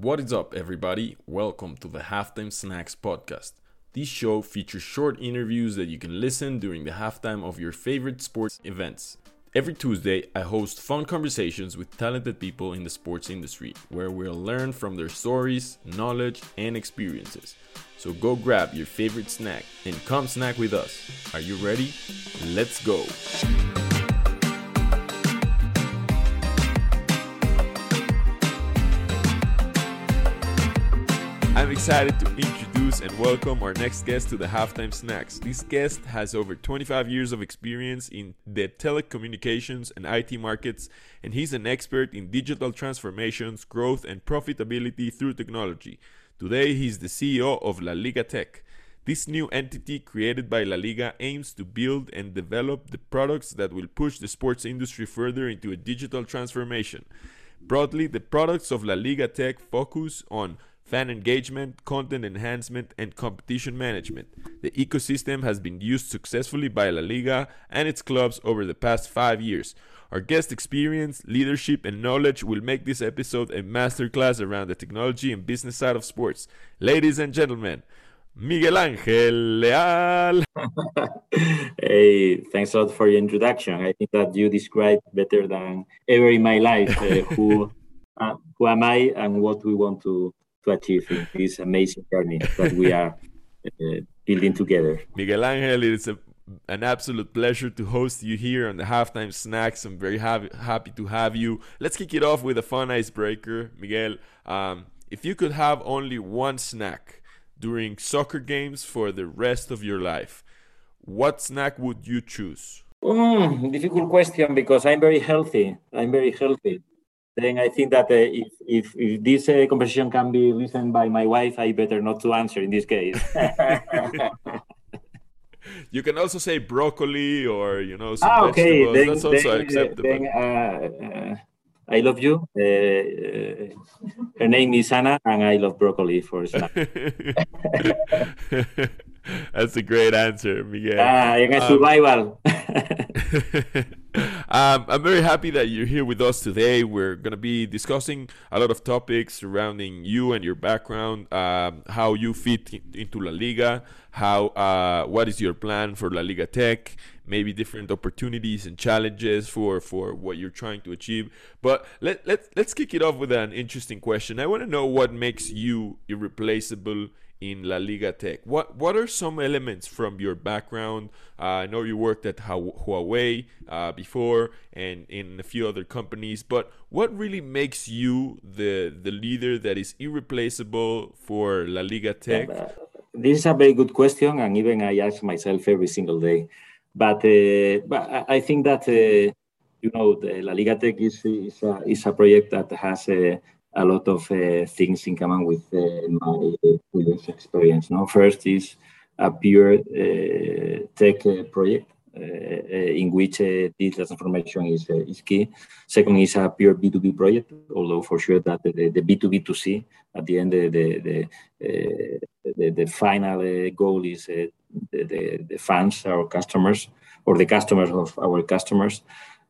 What is up, everybody? Welcome to the Halftime Snacks podcast. This show features short interviews that you can listen during the halftime of your favorite sports events. Every Tuesday, I host fun conversations with talented people in the sports industry where we'll learn from their stories, knowledge, and experiences. So go grab your favorite snack and come snack with us. Are you ready? Let's go! Excited to introduce and welcome our next guest to the Halftime Snacks. This guest has over 25 years of experience in the telecommunications and IT markets, and he's an expert in digital transformations, growth, and profitability through technology. Today, he's the CEO of La Liga Tech. This new entity created by La Liga aims to build and develop the products that will push the sports industry further into a digital transformation. Broadly, the products of La Liga Tech focus on fan engagement, content enhancement, and competition management. The ecosystem has been used successfully by La Liga and its clubs over the past five years. Our guest experience, leadership, and knowledge will make this episode a masterclass around the technology and business side of sports. Ladies and gentlemen, Miguel Angel Leal. hey, thanks a lot for your introduction. I think that you described better than ever in my life uh, who uh, who am I and what we want to to achieve in this amazing journey that we are uh, building together. Miguel Angel, it's a, an absolute pleasure to host you here on the Halftime Snacks. I'm very happy, happy to have you. Let's kick it off with a fun icebreaker. Miguel, um, if you could have only one snack during soccer games for the rest of your life, what snack would you choose? Mm, difficult question because I'm very healthy. I'm very healthy then I think that uh, if, if, if this uh, conversation can be listened by my wife, I better not to answer in this case. you can also say broccoli or you know some ah, okay. vegetables. Then, That's also then, acceptable. Then, uh, I love you. Uh, uh, her name is Anna, and I love broccoli for snack. That's a great answer, Miguel. Ah, in a um, survival. um, I'm very happy that you're here with us today. We're going to be discussing a lot of topics surrounding you and your background, um, how you fit into La Liga, how uh, what is your plan for La Liga Tech, maybe different opportunities and challenges for for what you're trying to achieve. But let let let's kick it off with an interesting question. I want to know what makes you irreplaceable in La Liga Tech. What what are some elements from your background? Uh, I know you worked at Huawei uh, before and in a few other companies, but what really makes you the the leader that is irreplaceable for La Liga Tech? Uh, this is a very good question, and even I ask myself every single day. But uh, but I think that uh, you know the La Liga Tech is is a, is a project that has a a lot of uh, things in common with uh, my previous experience. No, first is a pure uh, tech uh, project uh, uh, in which digital transformation is is key. Second is a pure B2B project, although for sure that the, the B2B2C at the end the the, the, the, the final goal is the, the, the fans, our customers, or the customers of our customers.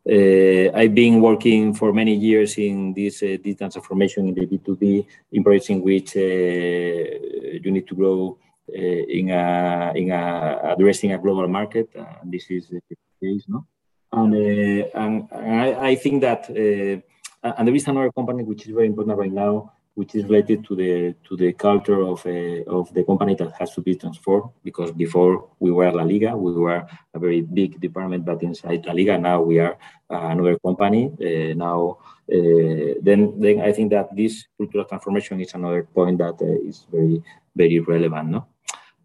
Uh, I've been working for many years in this uh, digital transformation in the B2B in projects in which uh, you need to grow uh, in a, in a, addressing a global market. and this is the case, no? And, uh, and, I, I, think that, uh, and there is another company which is very important right now, which is related to the to the culture of a, of the company that has to be transformed. Because before we were La Liga, we were a very big department, but inside La Liga now we are uh, another company. Uh, now, uh, then then I think that this cultural transformation is another point that uh, is very very relevant. No.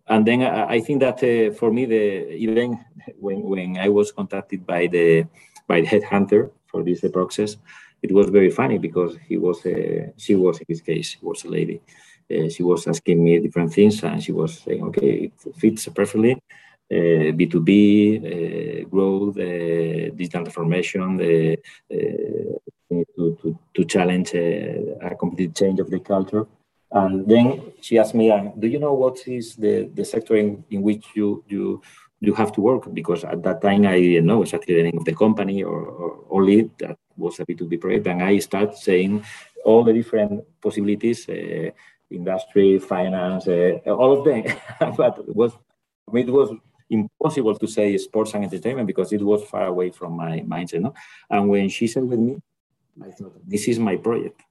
And then I, I think that uh, for me, the even when when I was contacted by the by the headhunter for this process, it was very funny because he was a, she was in this case was a lady. Uh, she was asking me different things and she was saying, okay, it fits perfectly. Uh, B2B, uh, growth, uh, digital transformation, uh, to, to, to challenge a complete change of the culture. And then she asked me, do you know what is the, the sector in, in which you, you you have to work because at that time I didn't know exactly the name of the company or, or only that was a B2B project. And I start saying all the different possibilities, uh, industry, finance, uh, all of them. but it was, it was impossible to say sports and entertainment because it was far away from my mindset. No? And when she said with me, I thought, this is my project.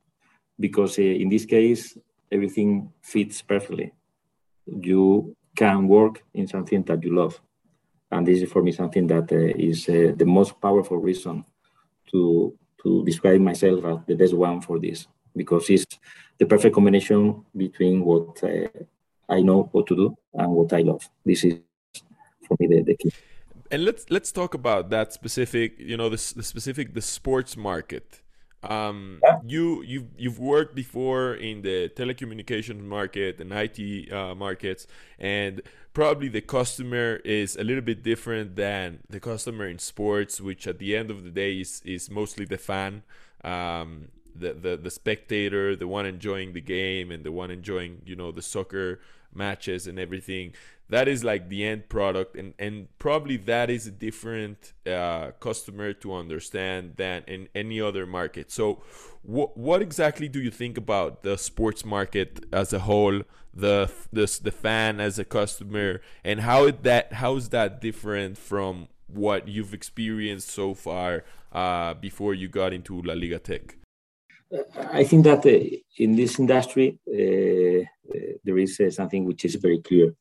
Because uh, in this case, everything fits perfectly. You can work in something that you love. And this is for me something that uh, is uh, the most powerful reason to, to describe myself as the best one for this, because it's the perfect combination between what uh, I know what to do and what I love. This is for me the, the key. And let's let's talk about that specific, you know, the, the specific the sports market um, yeah. you you've you've worked before in the telecommunications market and IT uh, markets, and probably the customer is a little bit different than the customer in sports, which at the end of the day is is mostly the fan, um, the, the the spectator, the one enjoying the game, and the one enjoying you know the soccer matches and everything that is like the end product and and probably that is a different uh, customer to understand than in any other market so what what exactly do you think about the sports market as a whole the the, the fan as a customer and how that how is that different from what you've experienced so far uh, before you got into La Liga Tech I think that uh, in this industry, uh, uh there is uh, something which is very clear.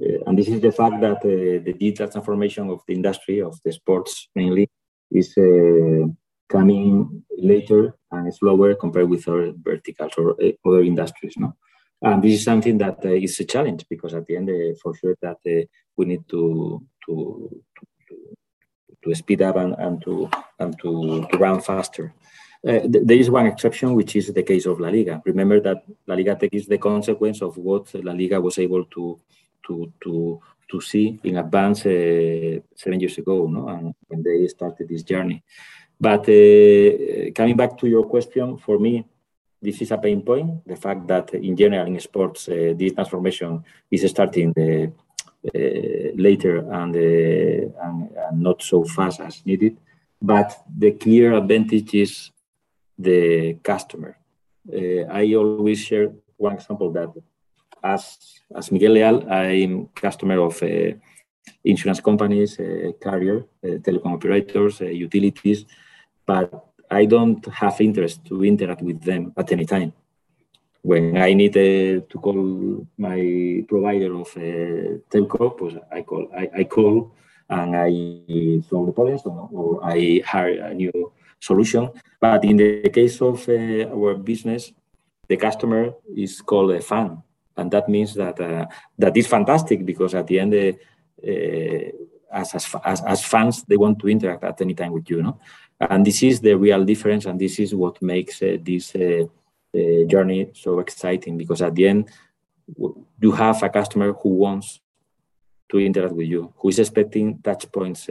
Uh, and this is the fact that uh, the digital transformation of the industry, of the sports mainly, is uh, coming later and slower compared with other verticals or other industries. No? And this is something that is a challenge because at the end, for sure, that we need to, to, to, to speed up and, and, to, and to, to run faster. Uh, th- there is one exception, which is the case of La Liga. Remember that La Liga Tech is the consequence of what La Liga was able to to to to see in advance uh, seven years ago, no? and when they started this journey. But uh, coming back to your question, for me, this is a pain point. The fact that in general in sports, uh, this transformation is starting uh, uh, later and, uh, and, and, not so fast as needed. But the clear advantage is the customer. I always share one example that as as Miguel Leal, I'm customer of uh, insurance companies, uh, carrier, uh, telecom operators, uh, utilities, but I don't have interest to interact with them at any time. When I need uh, to call my provider of uh, telco, pues I call, I, I, call and I solve the problems or, or I hire a new solution. But in the case of our business, the customer is called a fan and that means that uh, that is fantastic because at the end, uh, uh, as, as, as fans, they want to interact at any time with you, no? And this is the real difference, and this is what makes uh, this uh, uh, journey so exciting because at the end, you have a customer who wants to interact with you, who is expecting touch points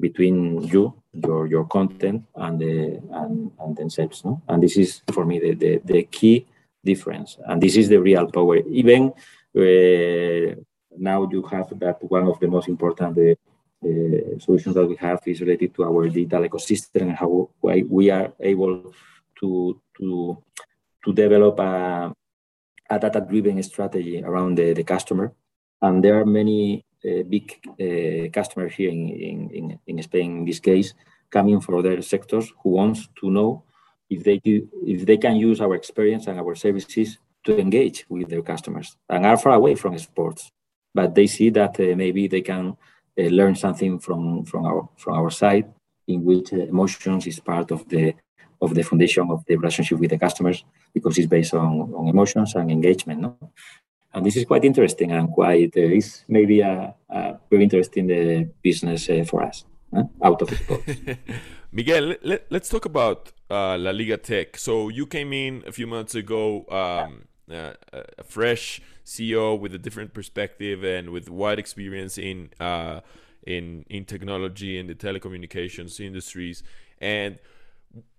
between you, your your content, and the and, and themselves, no? And this is for me the the, the key difference. And this is the real power. Even uh, now you have that one of the most important uh, uh, solutions that we have is related to our digital ecosystem and how we are able to, to, to develop a, a data-driven strategy around the, the customer. And there are many uh, big uh, customers here in, in, in Spain, in this case, coming from other sectors who wants to know if they do, if they can use our experience and our services to engage with their customers and are far away from sports, but they see that uh, maybe they can uh, learn something from from our from our side, in which uh, emotions is part of the of the foundation of the relationship with the customers because it's based on, on emotions and engagement. No? And this is quite interesting and quite uh, is maybe a, a, very interesting uh, business uh, for us out of sports. Miguel, let, us talk about uh, La Liga Tech. So you came in a few months ago, um, uh, a fresh CEO with a different perspective and with wide experience in uh, in in technology and the telecommunications industries. And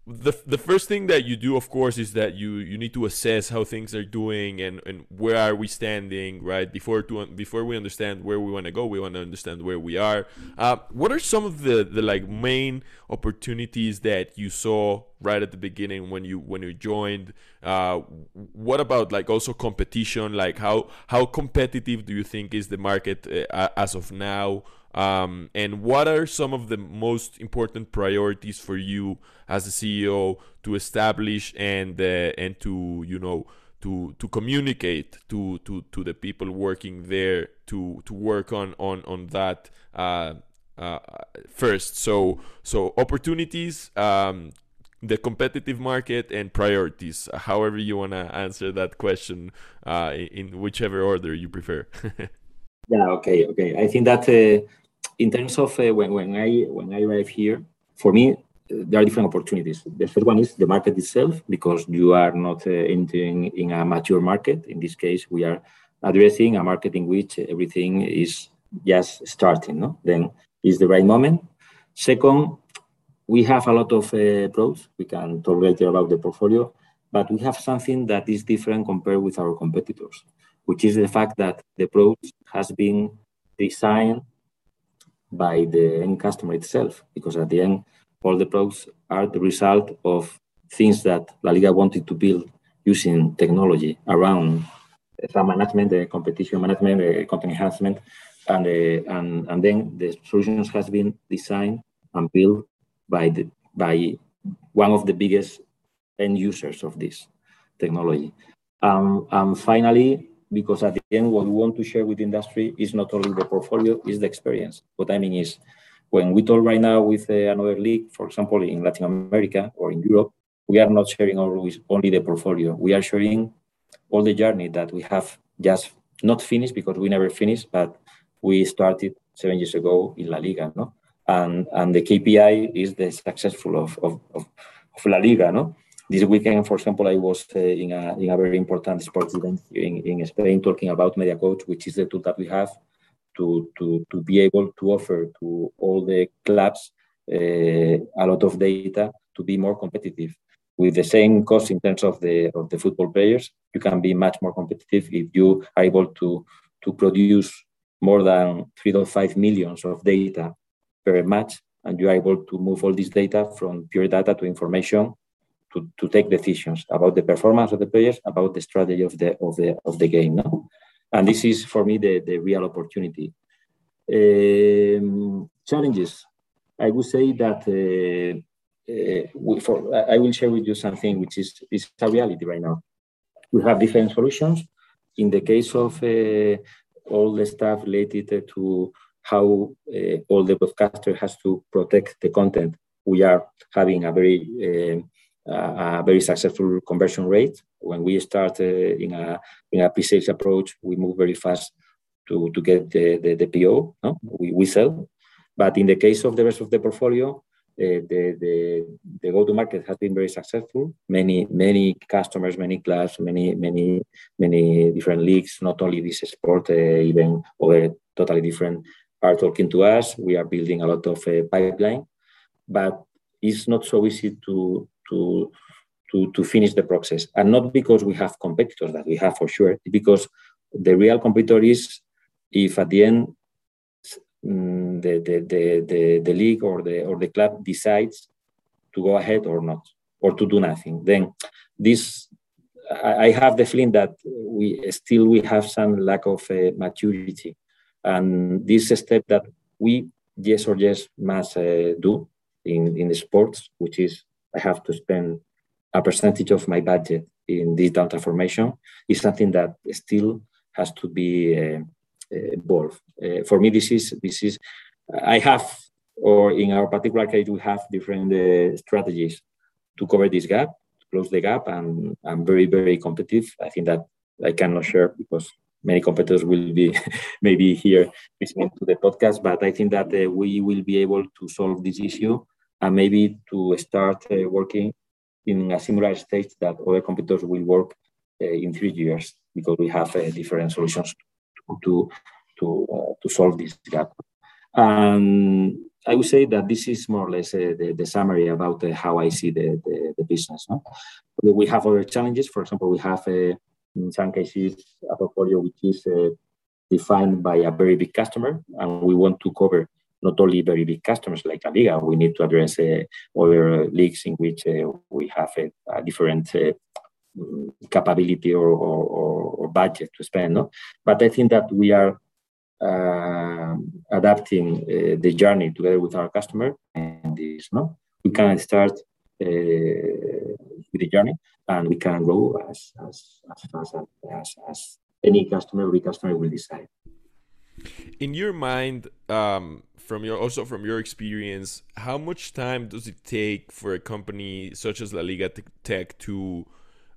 the the first thing that you do of course is that you you need to assess how things are doing and and where are we standing right? Before to before we understand where we want to go we want to understand where we are. Uh, what are some of the the like main opportunities that you saw right at the beginning when you when you joined? Uh, what about like also competition? Like how how competitive do you think is the market uh, as of now um, and what are some of the most important priorities for you as a CEO to establish and uh, and to you know to to communicate to to to the people working there to to work on on on that uh, uh, first. So so opportunities. Um, the competitive market and priorities however you want to answer that question uh, in whichever order you prefer yeah okay okay i think that uh, in terms of uh, when, when I when I arrive here, for me, there are different opportunities. The first one is the market itself, because you are not uh, entering in a mature market. In this case, we are addressing a market in which everything is just starting. No? Then is the right moment. Second, we have a lot of uh, pros. We can talk later about the portfolio, but we have something that is different compared with our competitors, which is the fact that the pros has been designed by the end customer itself, because at the end, all the products are the result of things that La Liga wanted to build using technology around fan management, the competition management, the content enhancement, and, uh, and and then the solutions has been designed and built by the by one of the biggest end users of this technology. Um, and finally, because at the end, what we want to share with industry is not only the portfolio, is the experience. What I mean is, when we talk right now with uh, another league, for example, in Latin America or in Europe, we are not sharing always only the portfolio. We are sharing all the journey that we have just not finished because we never finished, but we started seven years ago in La Liga, no? And and the KPI is the successful of of, of, of La Liga, no? This weekend, for example, I was uh, in, a, in a very important sports event in, in Spain talking about Media Coach, which is the tool that we have to, to, to be able to offer to all the clubs uh, a lot of data to be more competitive. With the same cost in terms of the of the football players, you can be much more competitive if you are able to to produce more than 3.5 millions of data per match, and you are able to move all this data from pure data to information to, to take decisions about the performance of the players, about the strategy of the of the of the game. No? And this is for me the, the real opportunity. Um, challenges. I would say that uh, uh, for, I will share with you something which is, is a reality right now. We have different solutions. In the case of uh, all the stuff related to how uh, all the broadcaster has to protect the content, we are having a very uh, a very successful conversion rate. When we start uh, in a in a pre-sales approach, we move very fast to, to get the, the, the PO. No? We, we sell. But in the case of the rest of the portfolio, uh, the, the, the go-to-market has been very successful. Many many customers, many clubs, many many many different leagues. Not only this sport, uh, even other totally different are talking to us. We are building a lot of uh, pipeline, but it's not so easy to to, to, to finish the process. And not because we have competitors that we have for sure, because the real competitor is if at the end mm, the, the, the, the, the league or the, or the club decides to go ahead or not, or to do nothing. Then this, I have the feeling that we still we have some lack of uh, maturity, and this step that we yes or yes must uh, do in in the sports, which is I have to spend a percentage of my budget in digital transformation is something that still has to be uh, evolved. Uh, for me, this is this is I have, or in our particular case, we have different uh, strategies to cover this gap, close the gap, and I'm very very competitive. I think that I cannot share because many competitors will be maybe here listening to the podcast, but I think that uh, we will be able to solve this issue and maybe to start uh, working in a similar stage that other competitors will work uh, in three years because we have uh, different solutions to to to solve this gap. And I would say that this is more or less uh, the, the, summary about uh, how I see the, the, the, business. No? We have other challenges. For example, we have uh, in some cases a portfolio which is uh, defined by a very big customer, and we want to cover not only very big customers like La Liga, we need to address uh, other leagues in which uh, we have a, a different capability or, or, or, budget to spend. No? But I think that we are uh, adapting uh, the journey together with our customer and this no we can start uh, with the journey and we can grow as as as fast as, as, any customer every customer will decide in your mind um, from your also from your experience how much time does it take for a company such as la liga tech to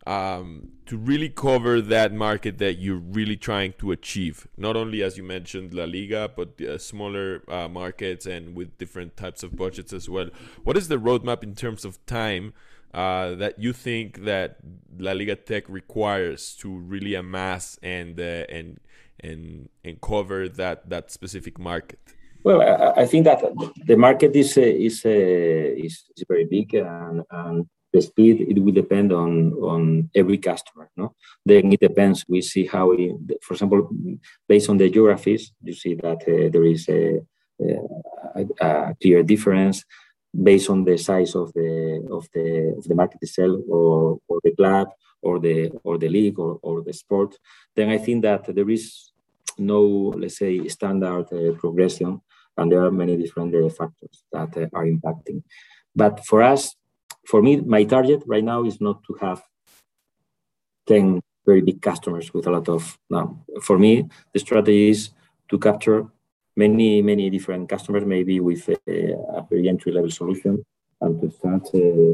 um, to really cover that market that you're really trying to achieve. Not only, as you mentioned, La Liga, but uh, smaller uh, markets and with different types of budgets as well. What is the roadmap in terms of time uh, that you think that La Liga Tech requires to really amass and uh, and and and cover that that specific market? Well, I, I think that the market is uh, is, uh, is, is very big and, and the speed it will depend on on every customer no? Then it depends. We see how for example based on the geographies you see that uh, there is a, a, a, clear difference based on the size of the of the of the market itself or or the club or the or the league or, or the sport then i think that there is no let's say standard uh, progression and there are many different uh, factors that uh, are impacting but for us for me, my target right now is not to have 10 very big customers with a lot of, no. For me, the strategy is to capture many, many different customers, maybe with a, a very entry level solution and to start uh,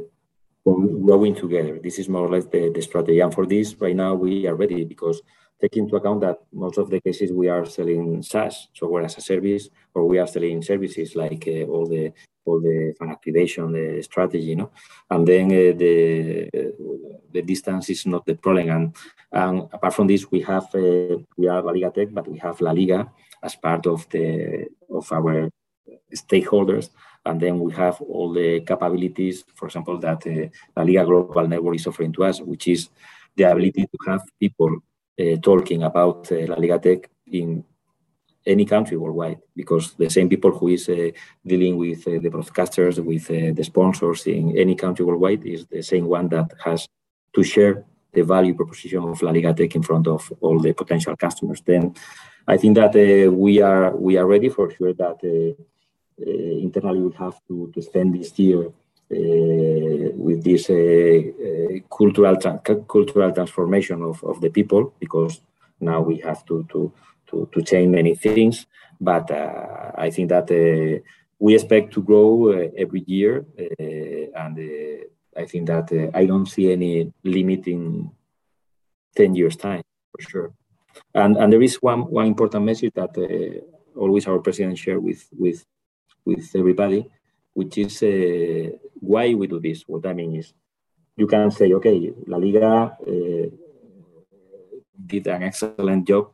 growing together. This is more or less the, the strategy. And for this, right now, we are ready because take into account that most of the cases we are selling SaaS, software as a service, or we are selling services like uh, all the all the fan activation, the strategy, you know, and then uh, the uh, the distance is not the problem. And, and apart from this, we have uh, we are La Liga Tech, but we have La Liga as part of the of our stakeholders, and then we have all the capabilities, for example, that uh, La Liga Global Network is offering to us, which is the ability to have people uh, talking about uh, La Liga Tech in any country worldwide because the same people who is uh, dealing with uh, the broadcasters with uh, the sponsors in any country worldwide is the same one that has to share the value proposition of La Liga Tech in front of all the potential customers. Then I think that uh, we are we are ready for sure that internally we have to, to spend this year uh, with this uh, uh, cultural tra- cultural transformation of, of the people because now we have to to to, to change many things. But I think that we expect to grow every year and I think that I don't see any limit in 10 years time for sure and and there is one one important message that always our president share with with with everybody which is uh, why we do this. What I mean is, you can say, okay, La Liga uh, did an excellent job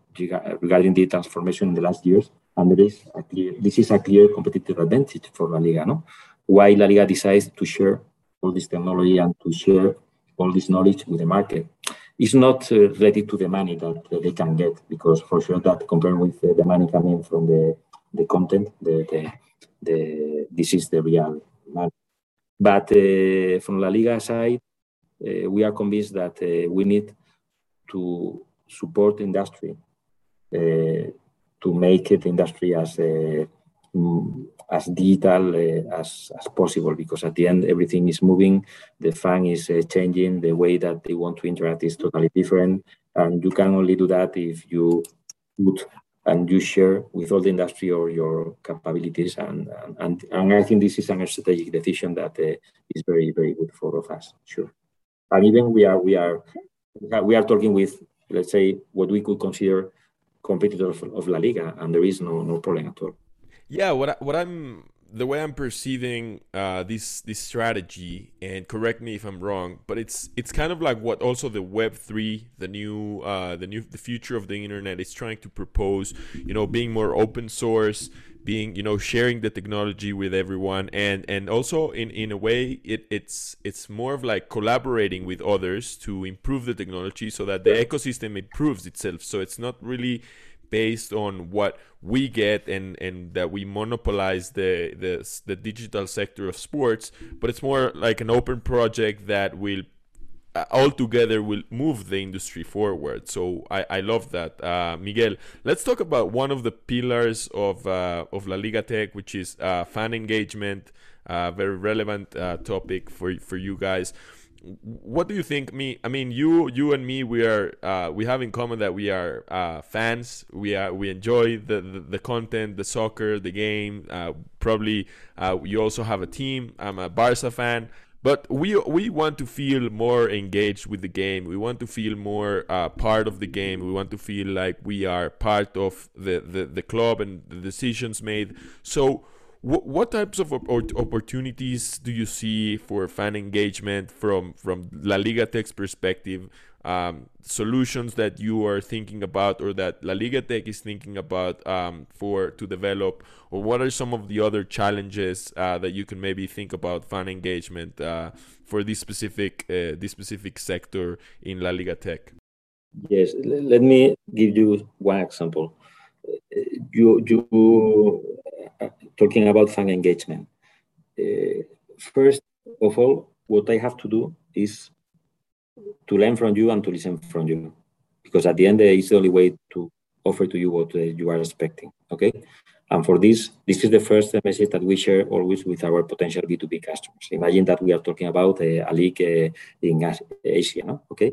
regarding the transformation in the last years, and there is a clear, this is a clear competitive advantage for La Liga. No, why La Liga decides to share all this technology and to share all this knowledge with the market. It's not uh, related to the money that uh, they can get, because for sure that compared with uh, the money coming from the the content, the, the the, this is the real money. But uh, from La Liga side, we are convinced that we need to support industry to make it industry as mm, as digital uh, as, as possible because at the end everything is moving the fan is uh, changing the way that they want to interact is totally different and you can only do that if you put and you share with all the industry or your capabilities. And, and, and I think this is a strategic decision that uh, is very, very good for all of us, sure. And even we are, we are, we are talking with, let's say, what we could consider competitors of, of La Liga, and there is no, no problem at all. Yeah, what I, what I'm the way I'm perceiving uh, this this strategy, and correct me if I'm wrong, but it's it's kind of like what also the Web three, the new uh, the new the future of the internet is trying to propose. You know, being more open source, being you know sharing the technology with everyone and and also in in a way it it's it's more of like collaborating with others to improve the technology so that the ecosystem improves itself so it's not really based on what we get and and that we monopolize the the the digital sector of sports but it's more like an open project that will uh, all together will move the industry forward. So I, I love that. Uh, Miguel, let's talk about one of the pillars of, uh, of La Liga Tech, which is uh, fan engagement, uh, very relevant uh, topic for, for you guys. What do you think? Me, I mean, you, you and me, we are, uh, we have in common that we are uh, fans. We are, we enjoy the, the, the, content, the soccer, the game. Uh, probably, you also have a team. I'm a Barca fan but we we want to feel more engaged with the game we want to feel more uh, part of the game we want to feel like we are part of the, the, the club and the decisions made so what types of opportunities do you see for fan engagement from from La Liga Tech's perspective? Um, solutions that you are thinking about, or that La Liga Tech is thinking about um, for to develop, or what are some of the other challenges uh, that you can maybe think about fan engagement uh, for this specific uh, this specific sector in La Liga Tech? Yes, let me give you one example. You you talking about fan engagement. Uh, first of all, what I have to do is to learn from you and to listen from you, because at the end, it's the only way to offer to you what uh, you are expecting. Okay, and for this, this is the first message that we share always with our potential B2B customers. Imagine that we are talking about uh, a league uh, in Asia, no? Okay,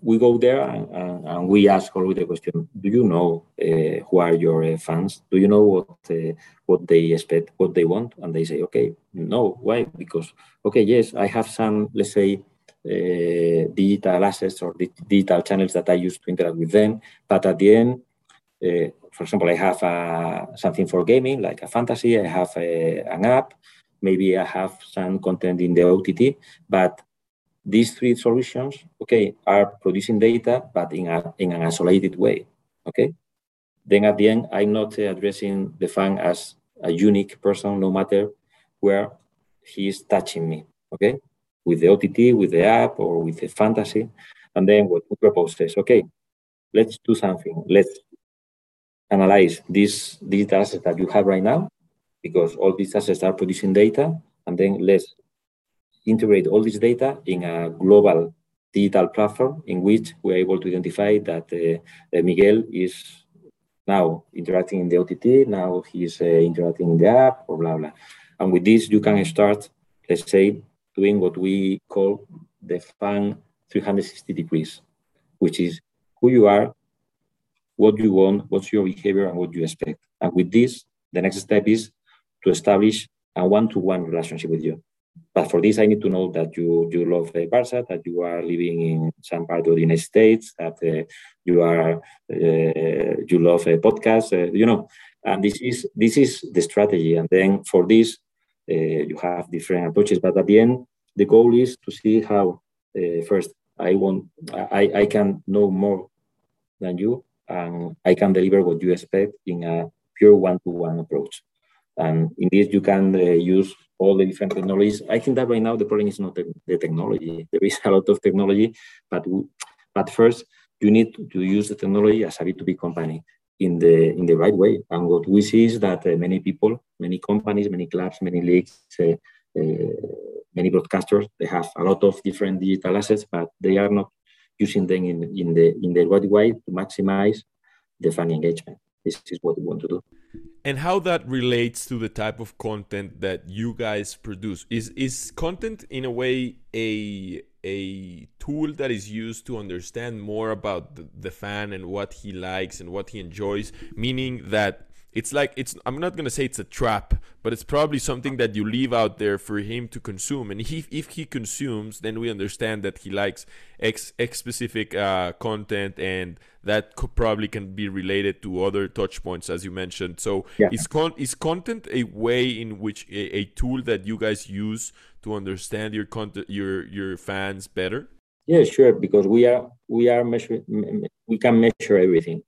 we go there and, and, and, we ask always the question: Do you know uh, who are your uh, fans? Do you know what uh, what they expect, what they want? And they say, okay, no. Why? Because okay, yes, I have some, let's say, digital assets or digital channels that I use to interact with them. But at the end, for example, I have uh, something for gaming, like a fantasy. I have an app. Maybe I have some content in the OTT, but these three solutions, okay, are producing data, but in, a, in an isolated way, okay? Then at the end, I'm not addressing the fan as a unique person, no matter where he is touching me, okay? With the OTT, with the app, or with the fantasy. And then what we propose is, okay, let's do something. Let's analyze these, these assets that you have right now, because all these assets are producing data, and then let's integrate all this data in a global digital platform in which we're able to identify that uh, Miguel is now interacting in the OTT, now he's uh, interacting in the app, or blah, blah. And with this, you can start, let's say, doing what we call the fan 360 degrees, which is who you are, what you want, what's your behavior, and what you expect. And with this, the next step is to establish a one-to-one relationship with you. But for this, I need to know that you you love uh, Barca, that you are living in some part of the United States, that uh, you are uh, you love a podcast, uh, you know. And this is this is the strategy. And then for this, uh, you have different approaches. But at the end, the goal is to see how uh, first I want I, I can know more than you, and I can deliver what you expect in a pure one-to-one approach. And in this, you can use all the different technologies. I think that right now the problem is not the, the technology. There is a lot of technology, but but first you need to use the technology as a B2B company in the in the right way. And what we see is that uh, many people, many companies, many clubs, many leagues, uh, uh, many broadcasters, they have a lot of different digital assets, but they are not using them in, in the in the right way to maximize the fan engagement. This is what we want to do and how that relates to the type of content that you guys produce. Is is content in a way a a tool that is used to understand more about the, the fan and what he likes and what he enjoys? Meaning that it's like it's i'm not going to say it's a trap but it's probably something that you leave out there for him to consume. And he, if he consumes then we understand that he likes x, x specific uh, content and that co- probably can be related to other touch points as you mentioned so yeah. is, con- is content a way in which a, a tool that you guys use to understand your content your your fans better yeah sure because we are we are measuring we can measure everything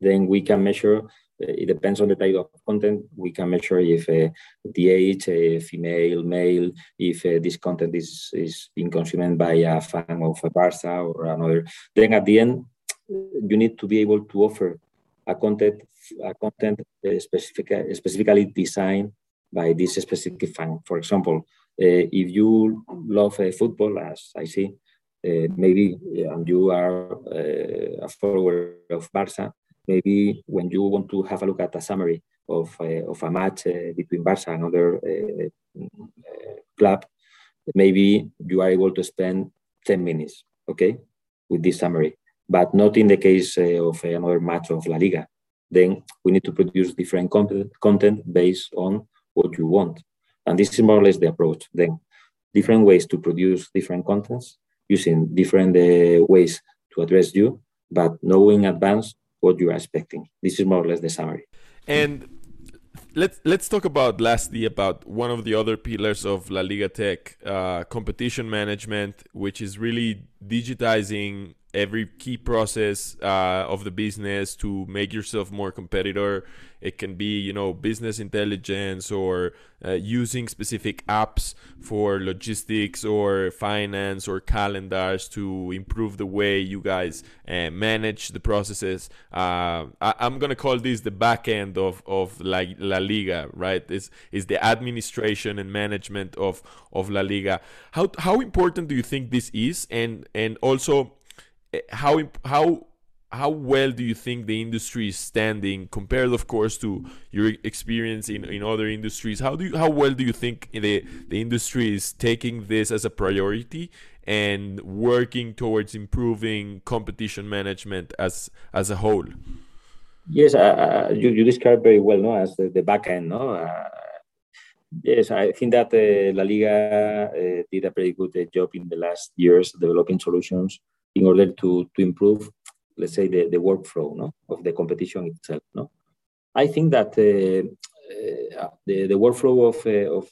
then we can measure it depends on the type of content. We can measure if uh, the age, uh, female, male, if uh, this content is, is being consumed by a fan of a Barca or another. Then at the end, you need to be able to offer a content, a content uh, specific, specifically designed by this specific fan. For example, uh, if you love uh, football, as I see, maybe and you are a follower of Barca, maybe when you want to have a look at a summary of, uh, of a match uh, between Barca and another uh, club, maybe you are able to spend 10 minutes, okay, with this summary, but not in the case of another match of La Liga. Then we need to produce different content, based on what you want. And this is more or less the approach. Then different ways to produce different contents using different uh, ways to address you, but knowing in advance what you are expecting. This is more or less the summary. And let's let's talk about lastly about one of the other pillars of La Liga Tech, uh, competition management, which is really digitizing every key process uh, of the business to make yourself more competitor. It can be you know business intelligence or uh, using specific apps for logistics or finance or calendars to improve the way you guys uh, manage the processes. Uh, I, am gonna call this the back end of, of La, La Liga right? Is is the administration and management of of La Liga. How how important do you think this is? And and also how how how well do you think the industry is standing compared of course to your experience in, in other industries? How do you how well do you think the the industry is taking this as a priority and working towards improving competition management as as a whole? Yes uh, uh you, you described very well no as the, the back end no? Uh, yes i think that uh, la liga uh, did a pretty good uh, job in the last years developing solutions in order to, to improve, let's say, the, the workflow no, of the competition itself. No? I think that uh, uh, the, the workflow of, uh, of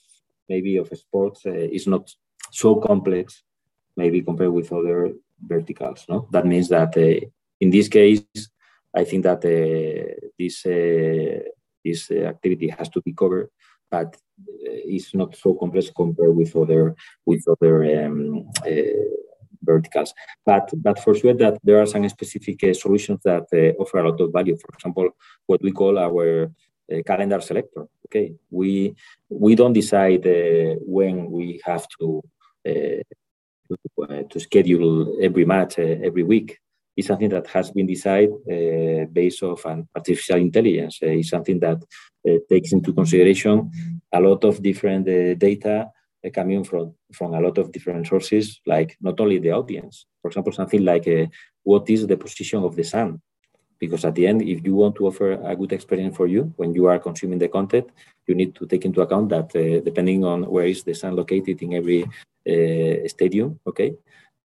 maybe of sports uh, is not so complex, maybe compared with other verticals. No? That means that uh, in this case, I think that uh, this, this activity has to be covered but it's not so complex compared with other with other um, uh, verticals. But but for sure that there are some specific uh, solutions that uh, offer a lot of value. For example, what we call our uh, calendar selector. Okay, we we don't decide uh, when we have to uh, to, uh, to, schedule every match every week. It's something that has been decided based off an artificial intelligence. it's something that takes into consideration a lot of different data coming from from a lot of different sources, like not only the audience. For example, something like uh, what is the position of the sun? Because at the end, if you want to offer a good experience for you when you are consuming the content, you need to take into account that uh, depending on where is the sun located in every uh, stadium, okay,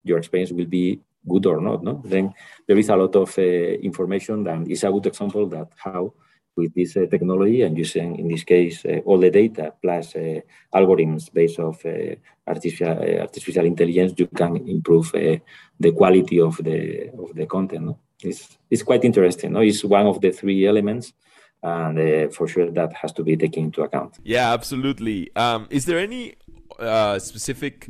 your experience will be good or not. No, then there is a lot of uh, information, and it's a good example that how with this uh, technology and using, in this case, uh, all the data plus uh, algorithms based of artificial artificial intelligence, you can improve the quality of the of the content. No? It's it's quite interesting. No? It's one of the three elements and uh, for sure that has to be taken into account. Yeah, absolutely. Um, is there any uh, specific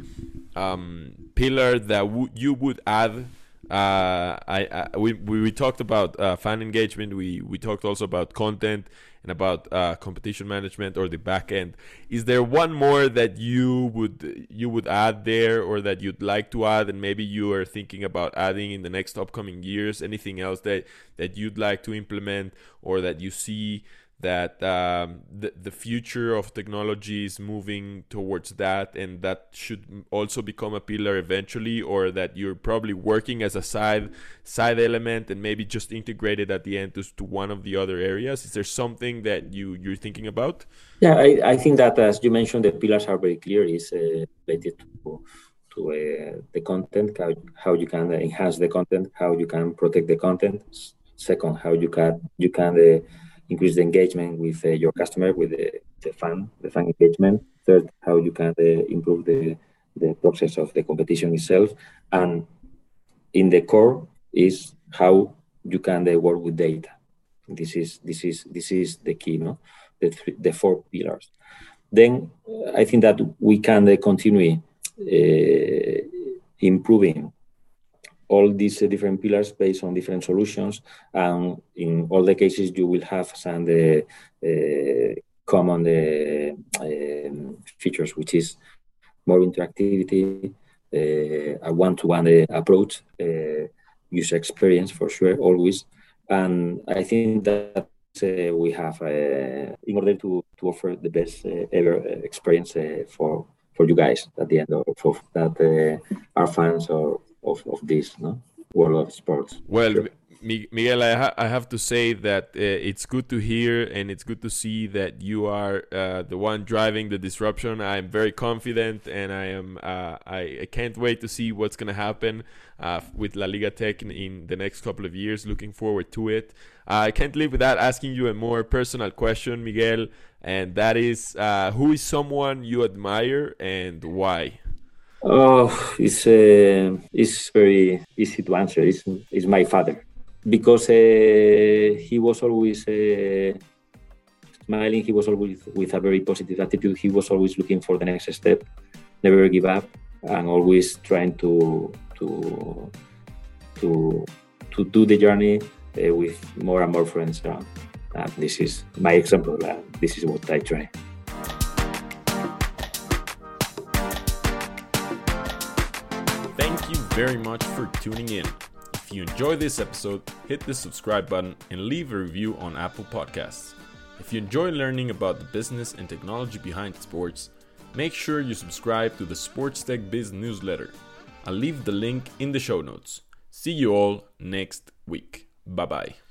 um, pillar that you would add uh, I, we, we talked about uh, fan engagement. We we talked also about content and about uh, competition management or the back end. Is there one more that you would you would add there, or that you'd like to add, and maybe you are thinking about adding in the next upcoming years? Anything else that that you'd like to implement, or that you see that um, the, the future of technology is moving towards that and that should also become a pillar eventually or that you're probably working as a side side element and maybe just integrated at the end to, to one of the other areas. Is there something that you you're thinking about? Yeah i, I think that as you mentioned the pillars are very clear. Is uh, related to to uh, the content how, how you can enhance the content how you can protect the content. Second how you can you can uh, increase the engagement with uh, your customer, with the, the fan, the fan engagement. Third, how you can uh, improve the, the process of the competition itself. And in the core is how you can uh, work with data. This is this is this is the key, no? The the four pillars. Then I think that we can continue uh, improving all these uh, different pillars based on different solutions. And in all the cases, you will have some uh, uh, common um, features, which is more interactivity, a one-to-one approach, user experience for sure, always. And I think that uh, we have uh, in order to, to offer the best uh, ever experience for for you guys at the end of, of that our fans of, of, of this no? world of sports. Well, sure. Miguel, I, ha I, have to say that uh, it's good to hear and it's good to see that you are uh, the one driving the disruption. I'm very confident and I am uh, I, I, can't wait to see what's going to happen uh, with La Liga Tech in, in, the next couple of years. Looking forward to it. I can't live without asking you a more personal question, Miguel, and that is uh, who is someone you admire and why? Oh, it's uh, it's very easy to answer. It's, it's my father because uh, he was always uh, smiling. He was always with a very positive attitude. He was always looking for the next step, never give up, and always trying to to to to do the journey uh, with more and more friends around. And this is my example. this is what I try. Very much for tuning in. If you enjoy this episode, hit the subscribe button and leave a review on Apple Podcasts. If you enjoy learning about the business and technology behind sports, make sure you subscribe to the Sports Tech Biz newsletter. I'll leave the link in the show notes. See you all next week. Bye bye.